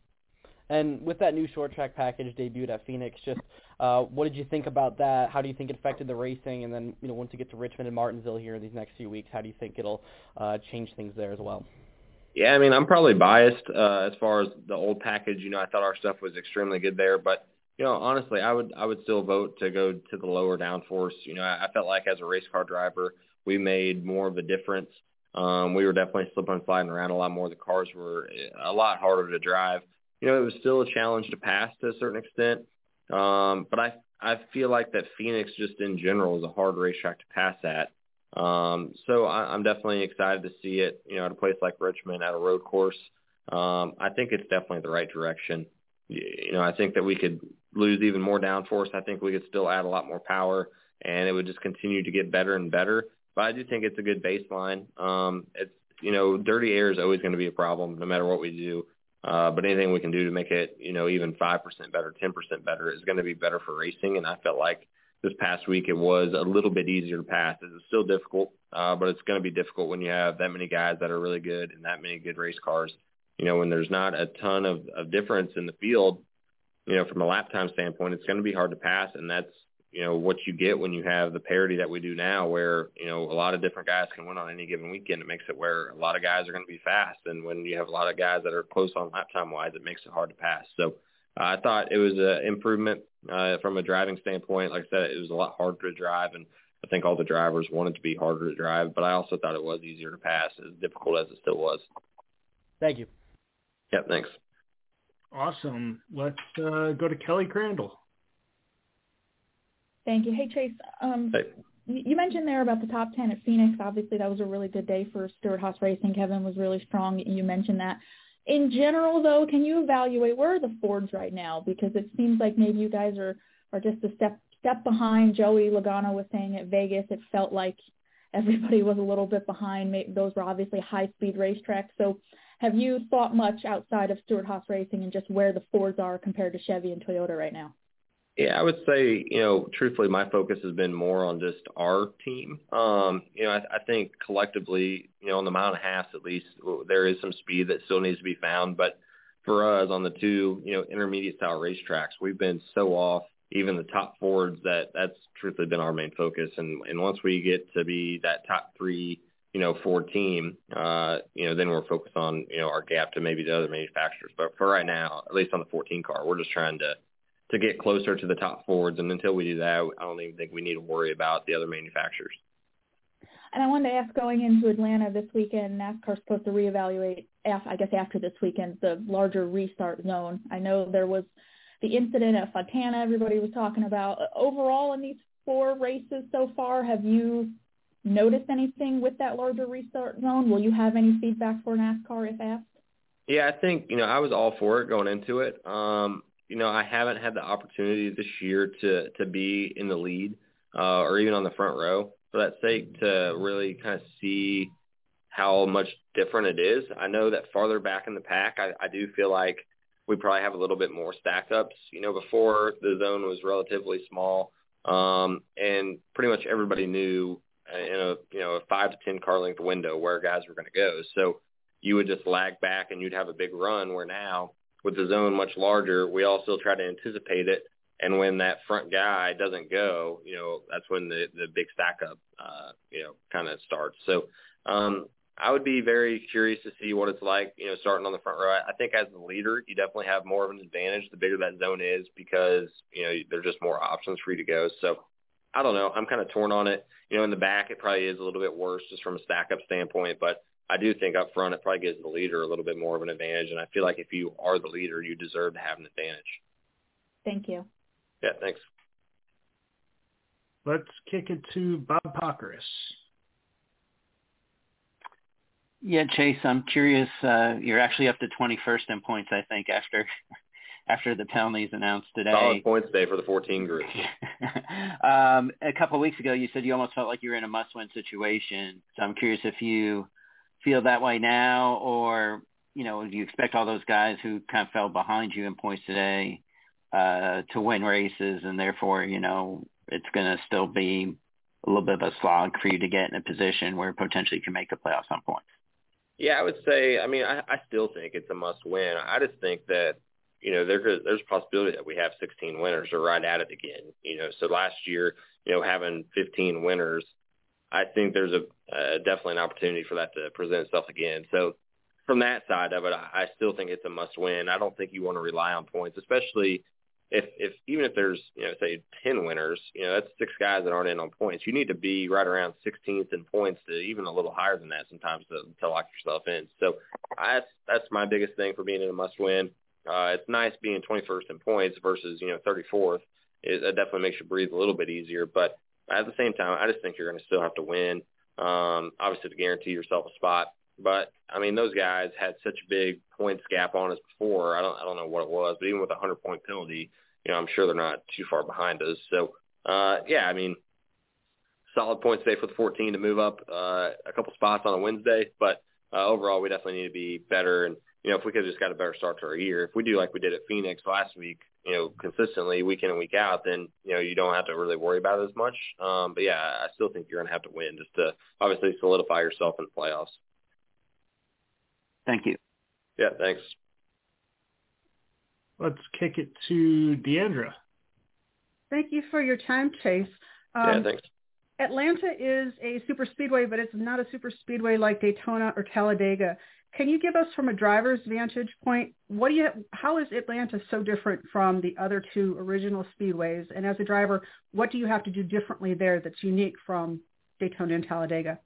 And with that new short track package debuted at Phoenix, just uh, what did you think about that? How do you think it affected the racing? And then, you know, once you get to Richmond and Martinsville here in these next few weeks, how do you think it'll uh, change things there as well? Yeah, I mean, I'm probably biased uh, as far as the old package. You know, I thought our stuff was extremely good there, but you know, honestly, I would I would still vote to go to the lower downforce. You know, I, I felt like as a race car driver, we made more of a difference. Um, we were definitely slipping and sliding around a lot more. The cars were a lot harder to drive. You know, it was still a challenge to pass to a certain extent. Um, but I I feel like that Phoenix just in general is a hard racetrack to pass at. Um, so I, I'm definitely excited to see it, you know, at a place like Richmond at a road course. Um, I think it's definitely the right direction. You know, I think that we could lose even more downforce. I think we could still add a lot more power, and it would just continue to get better and better. But I do think it's a good baseline. Um, it's you know, dirty air is always going to be a problem no matter what we do. Uh, but anything we can do to make it, you know, even 5% better, 10% better is going to be better for racing. And I felt like this past week it was a little bit easier to pass. It's still difficult, uh, but it's going to be difficult when you have that many guys that are really good and that many good race cars. You know, when there's not a ton of, of difference in the field, you know, from a lap time standpoint, it's going to be hard to pass. And that's, you know, what you get when you have the parity that we do now where, you know, a lot of different guys can win on any given weekend. It makes it where a lot of guys are going to be fast. And when you have a lot of guys that are close on lap time wise, it makes it hard to pass. So uh, I thought it was an improvement uh, from a driving standpoint. Like I said, it was a lot harder to drive and I think all the drivers wanted to be harder to drive, but I also thought it was easier to pass, as difficult as it still was. Thank you. Yep, thanks. Awesome. Let's uh, go to Kelly Crandall. Thank you. Hey, Chase. Um, hey. You mentioned there about the top 10 at Phoenix. Obviously, that was a really good day for Stewart-Haas Racing. Kevin was really strong. You mentioned that. In general, though, can you evaluate where are the Fords right now? Because it seems like maybe you guys are, are just a step step behind. Joey Logano was saying at Vegas it felt like everybody was a little bit behind. Those were obviously high-speed racetracks. So have you thought much outside of Stewart-Haas Racing and just where the Fords are compared to Chevy and Toyota right now? Yeah, I would say, you know, truthfully, my focus has been more on just our team. Um, you know, I, I think collectively, you know, on the mile and a half at least, there is some speed that still needs to be found. But for us on the two, you know, intermediate style racetracks, we've been so off even the top Fords that that's truthfully been our main focus. And and once we get to be that top three, you know, Ford team, uh, you know, then we're focused on, you know, our gap to maybe the other manufacturers. But for right now, at least on the 14 car, we're just trying to to get closer to the top Fords. And until we do that, I don't even think we need to worry about the other manufacturers. And I wanted to ask, going into Atlanta this weekend, NASCAR's supposed to reevaluate, I guess after this weekend, the larger restart zone. I know there was the incident at Fontana everybody was talking about. Overall, in these four races so far, have you noticed anything with that larger restart zone? Will you have any feedback for NASCAR if asked? Yeah, I think you know I was all for it going into it. Um, you know, I haven't had the opportunity this year to to be in the lead uh, or even on the front row for that sake to really kind of see how much different it is. I know that farther back in the pack, I, I do feel like we probably have a little bit more stack ups. You know, before the zone was relatively small, um, and pretty much everybody knew in a you know a five to ten car length window where guys were going to go. So you would just lag back and you'd have a big run. Where now with the zone much larger, we all still try to anticipate it. And when that front guy doesn't go, you know, that's when the the big stack up, uh, you know, kind of starts. So um, I would be very curious to see what it's like, you know, starting on the front row. I think as the leader, you definitely have more of an advantage the bigger that zone is because you know there's just more options for you to go. So I don't know. I'm kind of torn on it. You know, in the back, it probably is a little bit worse just from a stack up standpoint, but I do think up front it probably gives the leader a little bit more of an advantage. And I feel like if you are the leader, you deserve to have an advantage. Thank you. Yeah, thanks. Let's kick it to Bob Pockrass. Yeah, Chase, I'm curious. Uh, you're actually up to 21st in points, I think, after [laughs] after the penalties announced today. Solid points day for the 14 group. [laughs] um, a couple of weeks ago, you said you almost felt like you were in a must-win situation. So I'm curious if you feel that way now, or you know, do you expect all those guys who kind of fell behind you in points today uh, to win races, and therefore, you know, it's going to still be a little bit of a slog for you to get in a position where potentially you can make the playoffs on points? Yeah, I would say. I mean, I, I still think it's a must-win. I just think that you know there, there's a possibility that we have 16 winners or right at it again. You know, so last year, you know, having 15 winners I think there's a uh, definitely an opportunity for that to present itself again. So from that side of it, I, I still think it's a must win. I don't think you want to rely on points, especially if if even if there's you know say ten winners, you know that's six guys that aren't in on points. You need to be right around 16th in points to even a little higher than that sometimes to, to lock yourself in. So I, that's that's my biggest thing for being in a must win. Uh, it's nice being 21st in points versus you know 34th. It, it definitely makes you breathe a little bit easier. But at the same time, I just think you're going to still have to win. Um, obviously, to guarantee yourself a spot. But I mean, those guys had such a big points gap on us before. I don't I don't know what it was, but even with a hundred point penalty, you know, I'm sure they're not too far behind us. So uh, yeah, I mean, solid points day for the 14 to move up uh, a couple spots on a Wednesday. But uh, overall, we definitely need to be better. And you know, if we could have just got a better start to our year, if we do like we did at Phoenix last week, you know, consistently week in and week out, then you know you don't have to really worry about it as much. Um, but yeah, I still think you're going to have to win just to obviously solidify yourself in the playoffs. Thank you. Yeah, thanks. Let's kick it to Deandra. Thank you for your time, Chase. Um, yeah, thanks. Atlanta is a super speedway, but it's not a super speedway like Daytona or Talladega. Can you give us from a driver's vantage point, what do you, how is Atlanta so different from the other two original speedways? And as a driver, what do you have to do differently there that's unique from Daytona and Talladega?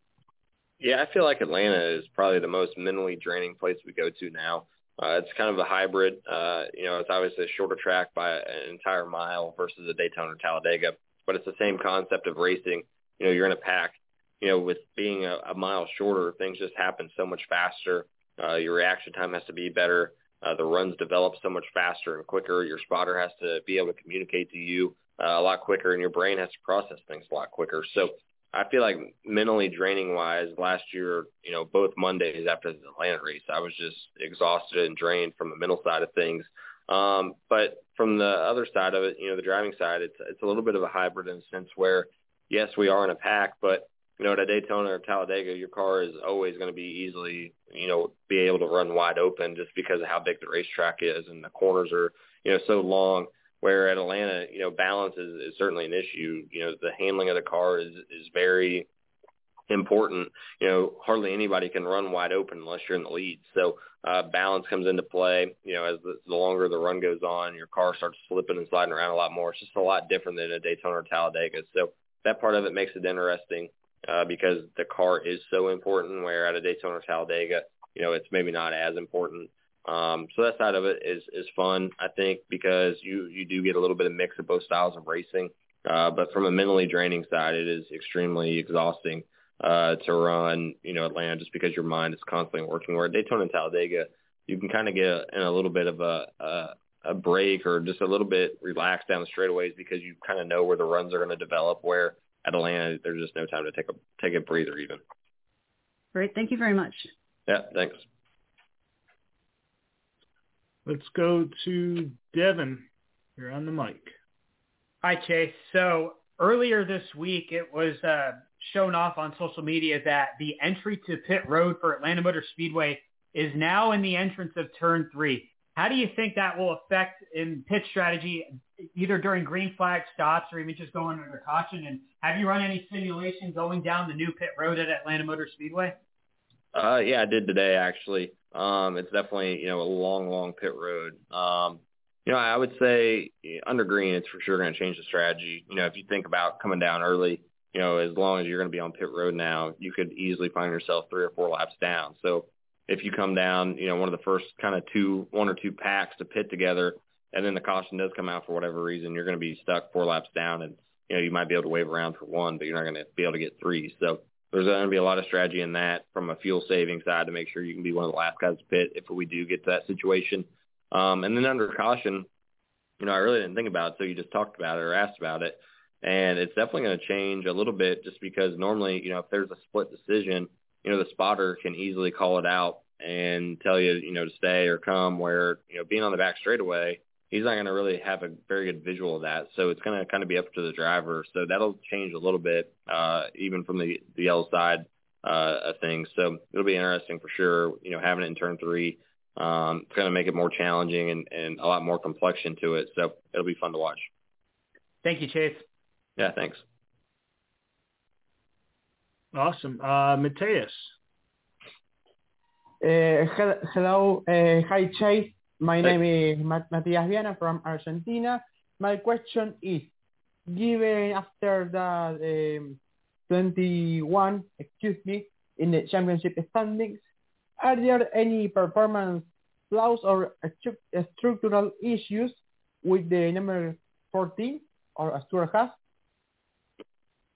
Yeah, I feel like Atlanta is probably the most mentally draining place we go to now. Uh, it's kind of a hybrid. Uh, you know, it's obviously a shorter track by an entire mile versus a Daytona or Talladega, but it's the same concept of racing. You know, you're in a pack. You know, with being a, a mile shorter, things just happen so much faster. Uh, your reaction time has to be better. Uh, the runs develop so much faster and quicker. Your spotter has to be able to communicate to you uh, a lot quicker, and your brain has to process things a lot quicker. So I feel like mentally draining wise, last year, you know, both Mondays after the Atlanta race, I was just exhausted and drained from the mental side of things. Um, but from the other side of it, you know, the driving side, it's it's a little bit of a hybrid in a sense where, yes, we are in a pack, but you know, at a Daytona or Talladega, your car is always going to be easily, you know, be able to run wide open just because of how big the racetrack is and the corners are, you know, so long. Where at Atlanta, you know, balance is, is certainly an issue. You know, the handling of the car is is very important. You know, hardly anybody can run wide open unless you're in the lead. So uh, balance comes into play. You know, as the, the longer the run goes on, your car starts slipping and sliding around a lot more. It's just a lot different than a Daytona or Talladega. So that part of it makes it interesting uh, because the car is so important. Where at a Daytona or Talladega, you know, it's maybe not as important. Um, so that side of it is is fun, I think, because you you do get a little bit of mix of both styles of racing. Uh, but from a mentally draining side, it is extremely exhausting uh, to run, you know, Atlanta just because your mind is constantly working. Where Daytona and Talladega, you can kind of get in a little bit of a, a a break or just a little bit relaxed down the straightaways because you kind of know where the runs are going to develop. Where at Atlanta, there's just no time to take a take a breather even. Great, thank you very much. Yeah, thanks. Let's go to Devin. You're on the mic. Hi, Chase. So earlier this week, it was uh, shown off on social media that the entry to pit road for Atlanta Motor Speedway is now in the entrance of turn three. How do you think that will affect in pit strategy, either during green flag stops or even just going under caution? And have you run any simulation going down the new pit road at Atlanta Motor Speedway? Uh, yeah, I did today actually. Um, it's definitely you know a long, long pit road. Um, you know, I would say under green, it's for sure going to change the strategy. You know, if you think about coming down early, you know, as long as you're going to be on pit road now, you could easily find yourself three or four laps down. So if you come down, you know, one of the first kind of two, one or two packs to pit together, and then the caution does come out for whatever reason, you're going to be stuck four laps down, and you know you might be able to wave around for one, but you're not going to be able to get three. So there's going to be a lot of strategy in that from a fuel saving side to make sure you can be one of the last guys to pit if we do get to that situation. Um, and then under caution, you know, I really didn't think about it, so you just talked about it or asked about it. And it's definitely going to change a little bit just because normally, you know, if there's a split decision, you know, the spotter can easily call it out and tell you, you know, to stay or come where, you know, being on the back straightaway, he's not going to really have a very good visual of that. So it's going to kind of be up to the driver. So that'll change a little bit, uh, even from the, the yellow side uh, of things. So it'll be interesting for sure, you know, having it in turn three. Um, it's going to make it more challenging and, and a lot more complexion to it. So it'll be fun to watch. Thank you, Chase. Yeah, thanks. Awesome. Uh, Mateus. Uh, hello. Uh, hi, Chase. My name is Matias Viana from Argentina. My question is, given after the um, 21, excuse me, in the championship standings, are there any performance flaws or stru- structural issues with the number 14 or Stewart-Haas?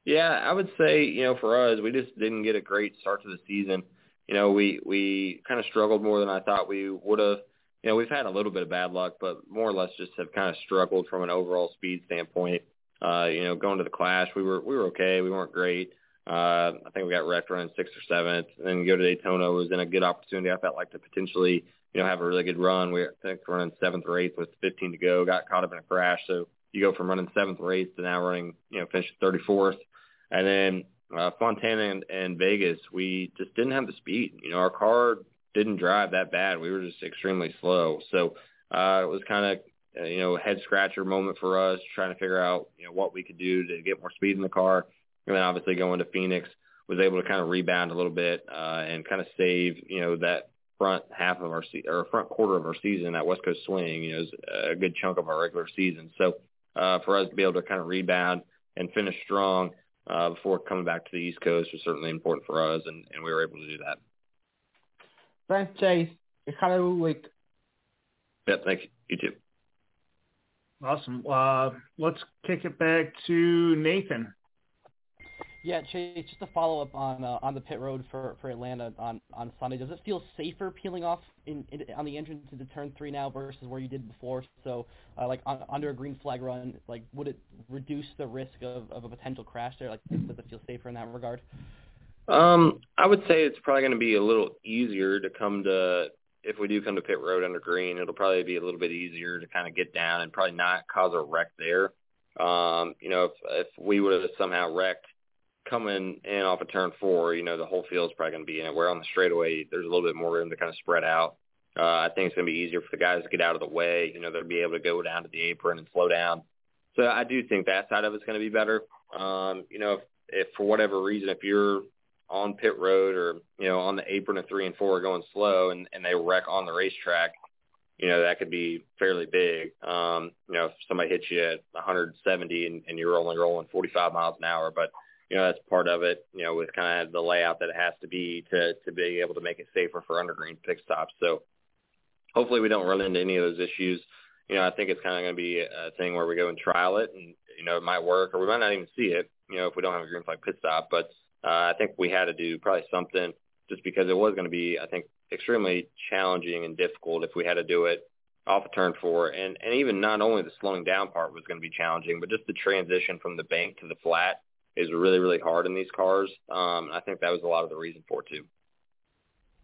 Yeah, I would say, you know, for us, we just didn't get a great start to the season. You know, we we kind of struggled more than I thought we would have. You know, we've had a little bit of bad luck, but more or less just have kind of struggled from an overall speed standpoint. Uh, you know, going to the Clash, we were we were okay. We weren't great. Uh, I think we got wrecked running sixth or seventh, and then go to Daytona was in a good opportunity. I felt like to potentially, you know, have a really good run. We I think running seventh or eighth with 15 to go, got caught up in a crash. So you go from running seventh or eighth to now running, you know, finishing 34th. And then uh, Fontana and, and Vegas, we just didn't have the speed. You know, our car didn't drive that bad. We were just extremely slow. So uh, it was kind of uh, you know a head scratcher moment for us, trying to figure out you know what we could do to get more speed in the car. And then obviously going to Phoenix was able to kind of rebound a little bit uh, and kind of save you know that front half of our se- or front quarter of our season, that West Coast swing, you know, is a good chunk of our regular season. So uh, for us to be able to kind of rebound and finish strong uh, before coming back to the East Coast was certainly important for us, and, and we were able to do that. Thanks, Chase. Have a good week. Yep, thank you. You too. Awesome. Uh, let's kick it back to Nathan. Yeah, Chase, just to follow up on uh, on the pit road for, for Atlanta on, on Sunday, does it feel safer peeling off in, in on the entrance into turn three now versus where you did before? So, uh, like on, under a green flag run, like would it reduce the risk of, of a potential crash there? Like, does it feel safer in that regard? Um, I would say it's probably going to be a little easier to come to if we do come to pit road under green. It'll probably be a little bit easier to kind of get down and probably not cause a wreck there. Um, you know, if if we would have somehow wrecked coming in off of turn four, you know, the whole field's probably going to be in it. Where on the straightaway, there's a little bit more room to kind of spread out. Uh, I think it's going to be easier for the guys to get out of the way. You know, they'll be able to go down to the apron and slow down. So I do think that side of it's going to be better. Um, you know, if, if for whatever reason, if you're on pit road or, you know, on the apron of three and four going slow and, and they wreck on the racetrack, you know, that could be fairly big. Um, you know, if somebody hits you at 170 and, and you're only rolling 45 miles an hour, but you know, that's part of it, you know, with kind of the layout that it has to be to, to be able to make it safer for undergreen pit stops. So hopefully we don't run into any of those issues. You know, I think it's kind of going to be a thing where we go and trial it and, you know, it might work or we might not even see it, you know, if we don't have a green flag pit stop. But uh, I think we had to do probably something just because it was going to be, I think, extremely challenging and difficult if we had to do it off of turn four. And, and even not only the slowing down part was going to be challenging, but just the transition from the bank to the flat is really, really hard in these cars. Um, I think that was a lot of the reason for it too.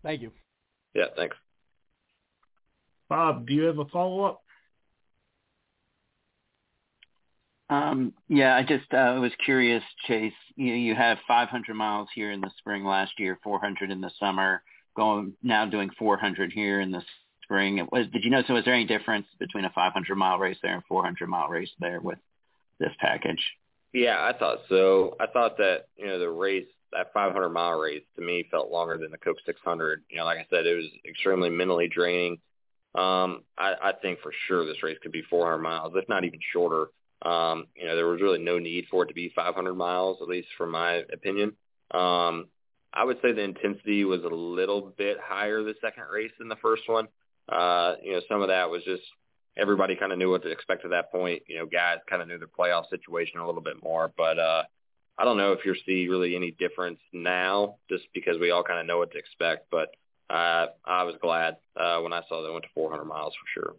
Thank you. Yeah, thanks. Bob, do you have a follow up? Um, yeah, I just uh, was curious, Chase. You you have 500 miles here in the spring last year, 400 in the summer. Going now doing 400 here in the spring. It was, did you know? So, was there any difference between a 500 mile race there and 400 mile race there with this package? Yeah, I thought so. I thought that you know the race, that 500 mile race, to me felt longer than the Coke 600. You know, like I said, it was extremely mentally draining. Um, I, I think for sure this race could be 400 miles, if not even shorter. Um, you know, there was really no need for it to be 500 miles, at least from my opinion. Um, I would say the intensity was a little bit higher the second race than the first one. Uh, you know, some of that was just everybody kind of knew what to expect at that point. You know, guys kind of knew the playoff situation a little bit more, but uh, I don't know if you'll see really any difference now, just because we all kind of know what to expect. But uh, I was glad uh, when I saw they went to 400 miles for sure.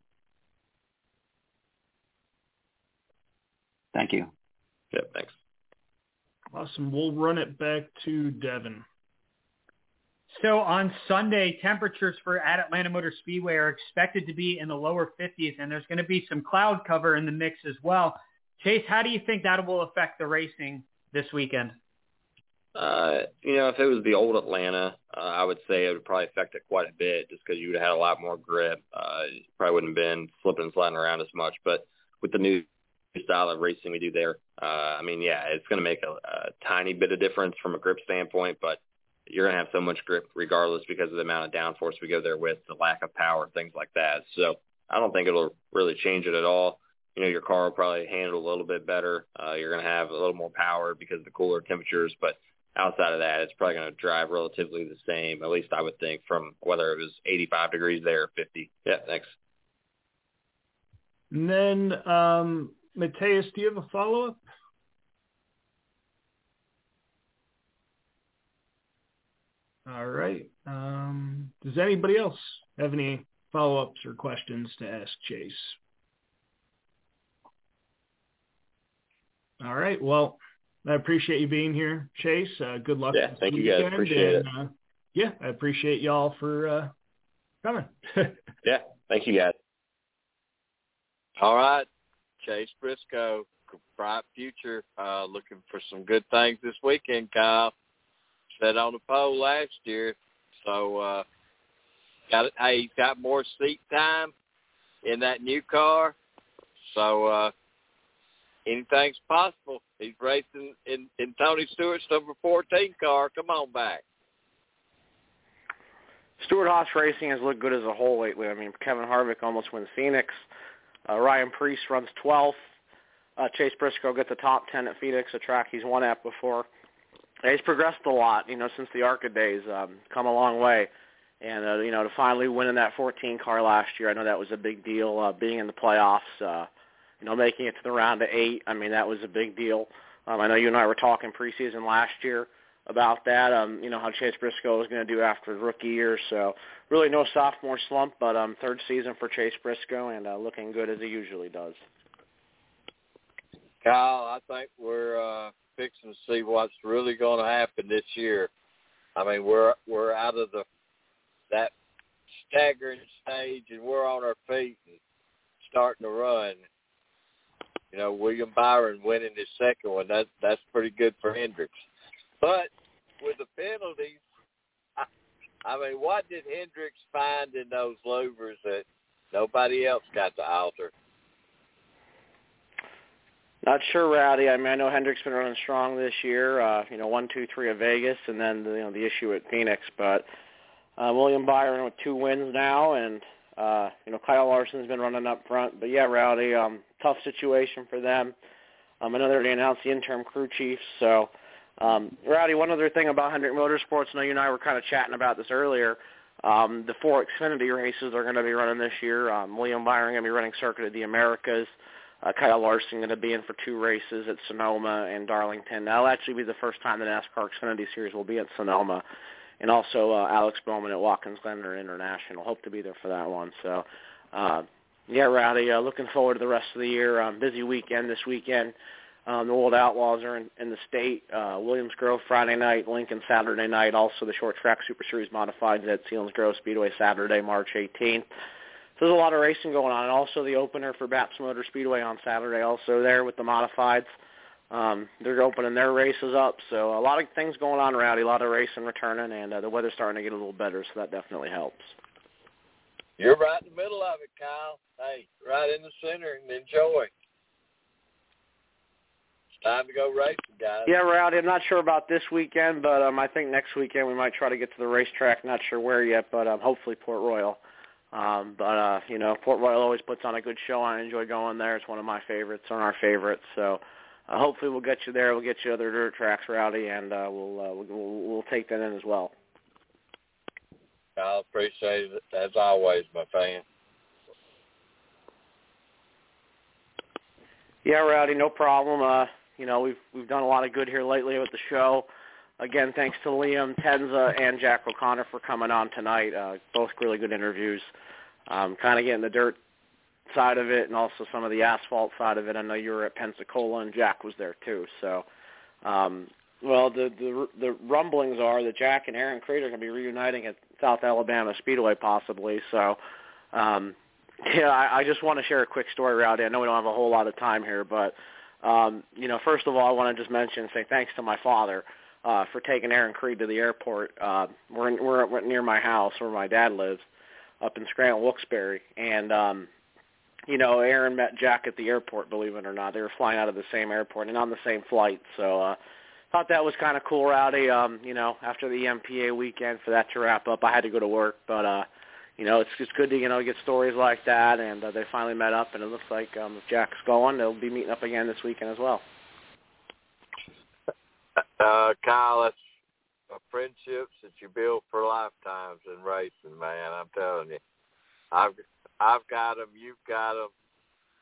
Thank you. Yeah, thanks. Awesome. We'll run it back to Devin. So on Sunday, temperatures for at Atlanta Motor Speedway are expected to be in the lower 50s, and there's going to be some cloud cover in the mix as well. Chase, how do you think that will affect the racing this weekend? Uh, you know, if it was the old Atlanta, uh, I would say it would probably affect it quite a bit just because you would have had a lot more grip. Uh, you probably wouldn't have been slipping and sliding around as much. But with the new style of racing we do there, uh, I mean, yeah, it's going to make a, a tiny bit of difference from a grip standpoint, but you're going to have so much grip regardless because of the amount of downforce we go there with, the lack of power, things like that. So I don't think it'll really change it at all. You know, your car will probably handle a little bit better. Uh, you're going to have a little more power because of the cooler temperatures, but outside of that, it's probably going to drive relatively the same. At least I would think from whether it was 85 degrees there or 50. Yeah, thanks. And then, um, Mateus, do you have a follow up? All right. Um, does anybody else have any follow-ups or questions to ask Chase? All right. Well, I appreciate you being here, Chase. Uh, good luck. Yeah, thank you guys. Appreciate and, it. Uh, yeah, I appreciate y'all for uh, coming. [laughs] yeah, thank you guys. All right, Chase Briscoe, bright future. Uh, looking for some good things this weekend, Kyle. Set on the pole last year, so uh, got. Hey, he's got more seat time in that new car, so uh, anything's possible. He's racing in in Tony Stewart's number 14 car. Come on back. Stewart-Haas Racing has looked good as a whole lately. I mean, Kevin Harvick almost wins Phoenix. Uh, Ryan Preece runs 12th. Uh, Chase Briscoe gets the top 10 at Phoenix, a track he's won at before. He's progressed a lot, you know, since the ARCA days. Um, come a long way. And, uh, you know, to finally win in that 14 car last year, I know that was a big deal. Uh, being in the playoffs, uh, you know, making it to the round of eight. I mean, that was a big deal. Um, I know you and I were talking preseason last year about that. Um, you know how Chase Briscoe was going to do after his rookie year. So really no sophomore slump, but um, third season for Chase Briscoe and uh, looking good as he usually does. Kyle, I think we're uh, fixing to see what's really going to happen this year. I mean, we're we're out of the that staggering stage, and we're on our feet and starting to run you know, William Byron winning his second one, that that's pretty good for Hendricks. But with the penalties, I, I mean, what did Hendricks find in those louvers that nobody else got to alter? Not sure, Rowdy. I mean, I know Hendricks been running strong this year. Uh, you know, one, two, three at Vegas, and then the, you know the issue at Phoenix. But uh, William Byron with two wins now, and uh, you know, Kyle Larson's been running up front. But yeah, Rowdy, um, tough situation for them. Um, know they announced the interim crew chief. So, um, Rowdy, one other thing about Hendrick Motorsports, I know you and I were kind of chatting about this earlier. Um, the four Xfinity races are going to be running this year. Um, William Byron going to be running Circuit of the Americas. Uh, Kyle Larson going to be in for two races at Sonoma and Darlington. That'll actually be the first time the NASCAR Xfinity Series will be at Sonoma and also uh, Alex Bowman at Watkins Glen International. Hope to be there for that one. So, uh, yeah, Rowdy, uh, looking forward to the rest of the year. Um, busy weekend this weekend. Um, the World Outlaws are in, in the state. Uh, Williams Grove Friday night, Lincoln Saturday night. Also the Short Track Super Series Modifieds at Selinsgrove Grove Speedway Saturday, March 18th. There's a lot of racing going on, and also the opener for Baps Motor Speedway on Saturday. Also there with the Modifieds. Um, they're opening their races up, so a lot of things going on, Rowdy. A lot of racing returning, and uh, the weather's starting to get a little better, so that definitely helps. You're right in the middle of it, Kyle. Hey, right in the center, and enjoy. It's time to go racing, guys. Yeah, Rowdy. I'm not sure about this weekend, but um, I think next weekend we might try to get to the racetrack. Not sure where yet, but um, hopefully Port Royal. Um, but uh, you know, Port Royal always puts on a good show. I enjoy going there. It's one of my favorites, one of our favorites. So uh, hopefully we'll get you there. We'll get you other dirt tracks, Rowdy, and uh, we'll, uh, we'll we'll take that in as well. I appreciate it as always, my fan. Yeah, Rowdy, no problem. Uh, you know, we've we've done a lot of good here lately with the show. Again, thanks to Liam Tencza and Jack O'Connor for coming on tonight. Uh, both really good interviews. Um, kind of getting the dirt side of it and also some of the asphalt side of it. I know you were at Pensacola and Jack was there too. So, um, well, the the the rumblings are that Jack and Aaron Creed are going to be reuniting at South Alabama Speedway possibly. So, um, yeah, I, I just want to share a quick story, Rowdy. I know we don't have a whole lot of time here, but um, you know, first of all, I want to just mention say thanks to my father for taking Aaron Creed to the airport. Uh, we're in, we're near my house where my dad lives, up in Scranton, Wilkes-Barre, and um, you know, Aaron met Jack at the airport, believe it or not. They were flying out of the same airport and on the same flight. So uh thought that was kind of cool, Rowdy. Um, you know, after the MPA weekend for that to wrap up, I had to go to work, but uh you know, it's it's good to you know get stories like that, and uh, they finally met up, and it looks like um, if Jack's going, they'll be meeting up again this weekend as well. Uh, Kyle, uh, friendships that you build for lifetimes in racing, man. I'm telling you, I've I've got them, you've got them,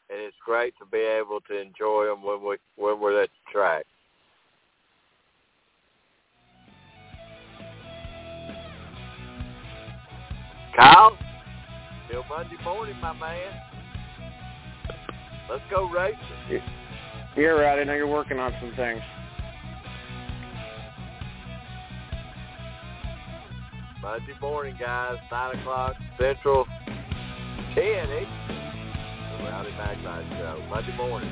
and it's great to be able to enjoy them when we when we're at the track. Kyle, till Monday morning, my man. Let's go racing. You're right. I know you're working on some things. Monday morning, guys, 9 o'clock Central, 10 Eastern. The Rowdy Maglite Show, Monday morning.